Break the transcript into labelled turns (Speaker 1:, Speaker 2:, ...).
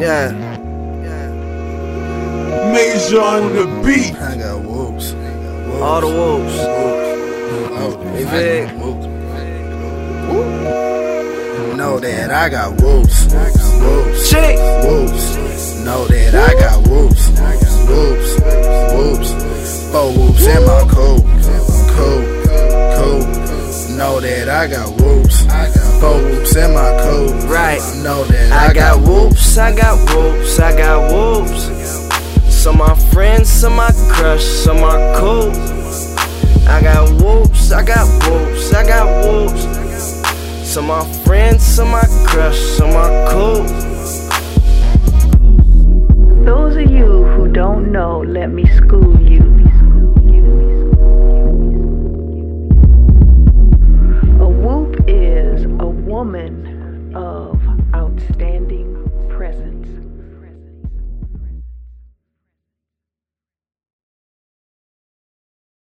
Speaker 1: Yeah.
Speaker 2: Major on the beat.
Speaker 3: I got woops.
Speaker 1: All the wolves.
Speaker 3: They
Speaker 1: big.
Speaker 3: Know that I got woops. Woops.
Speaker 1: Chick.
Speaker 3: Woops. Know that I got woops. Woops. Woops. Four woops in my coat. Coat. Coat. Know that I got woops. Four woops in my coat.
Speaker 1: Whoops, I got woops, I got woops. Some my friends, some my crush, some my cool. I got woops, I got woops, I got woops. Some my friends, some my crush, some my cool.
Speaker 4: Those of you who don't know, let me school you. A woop is a woman of outstanding.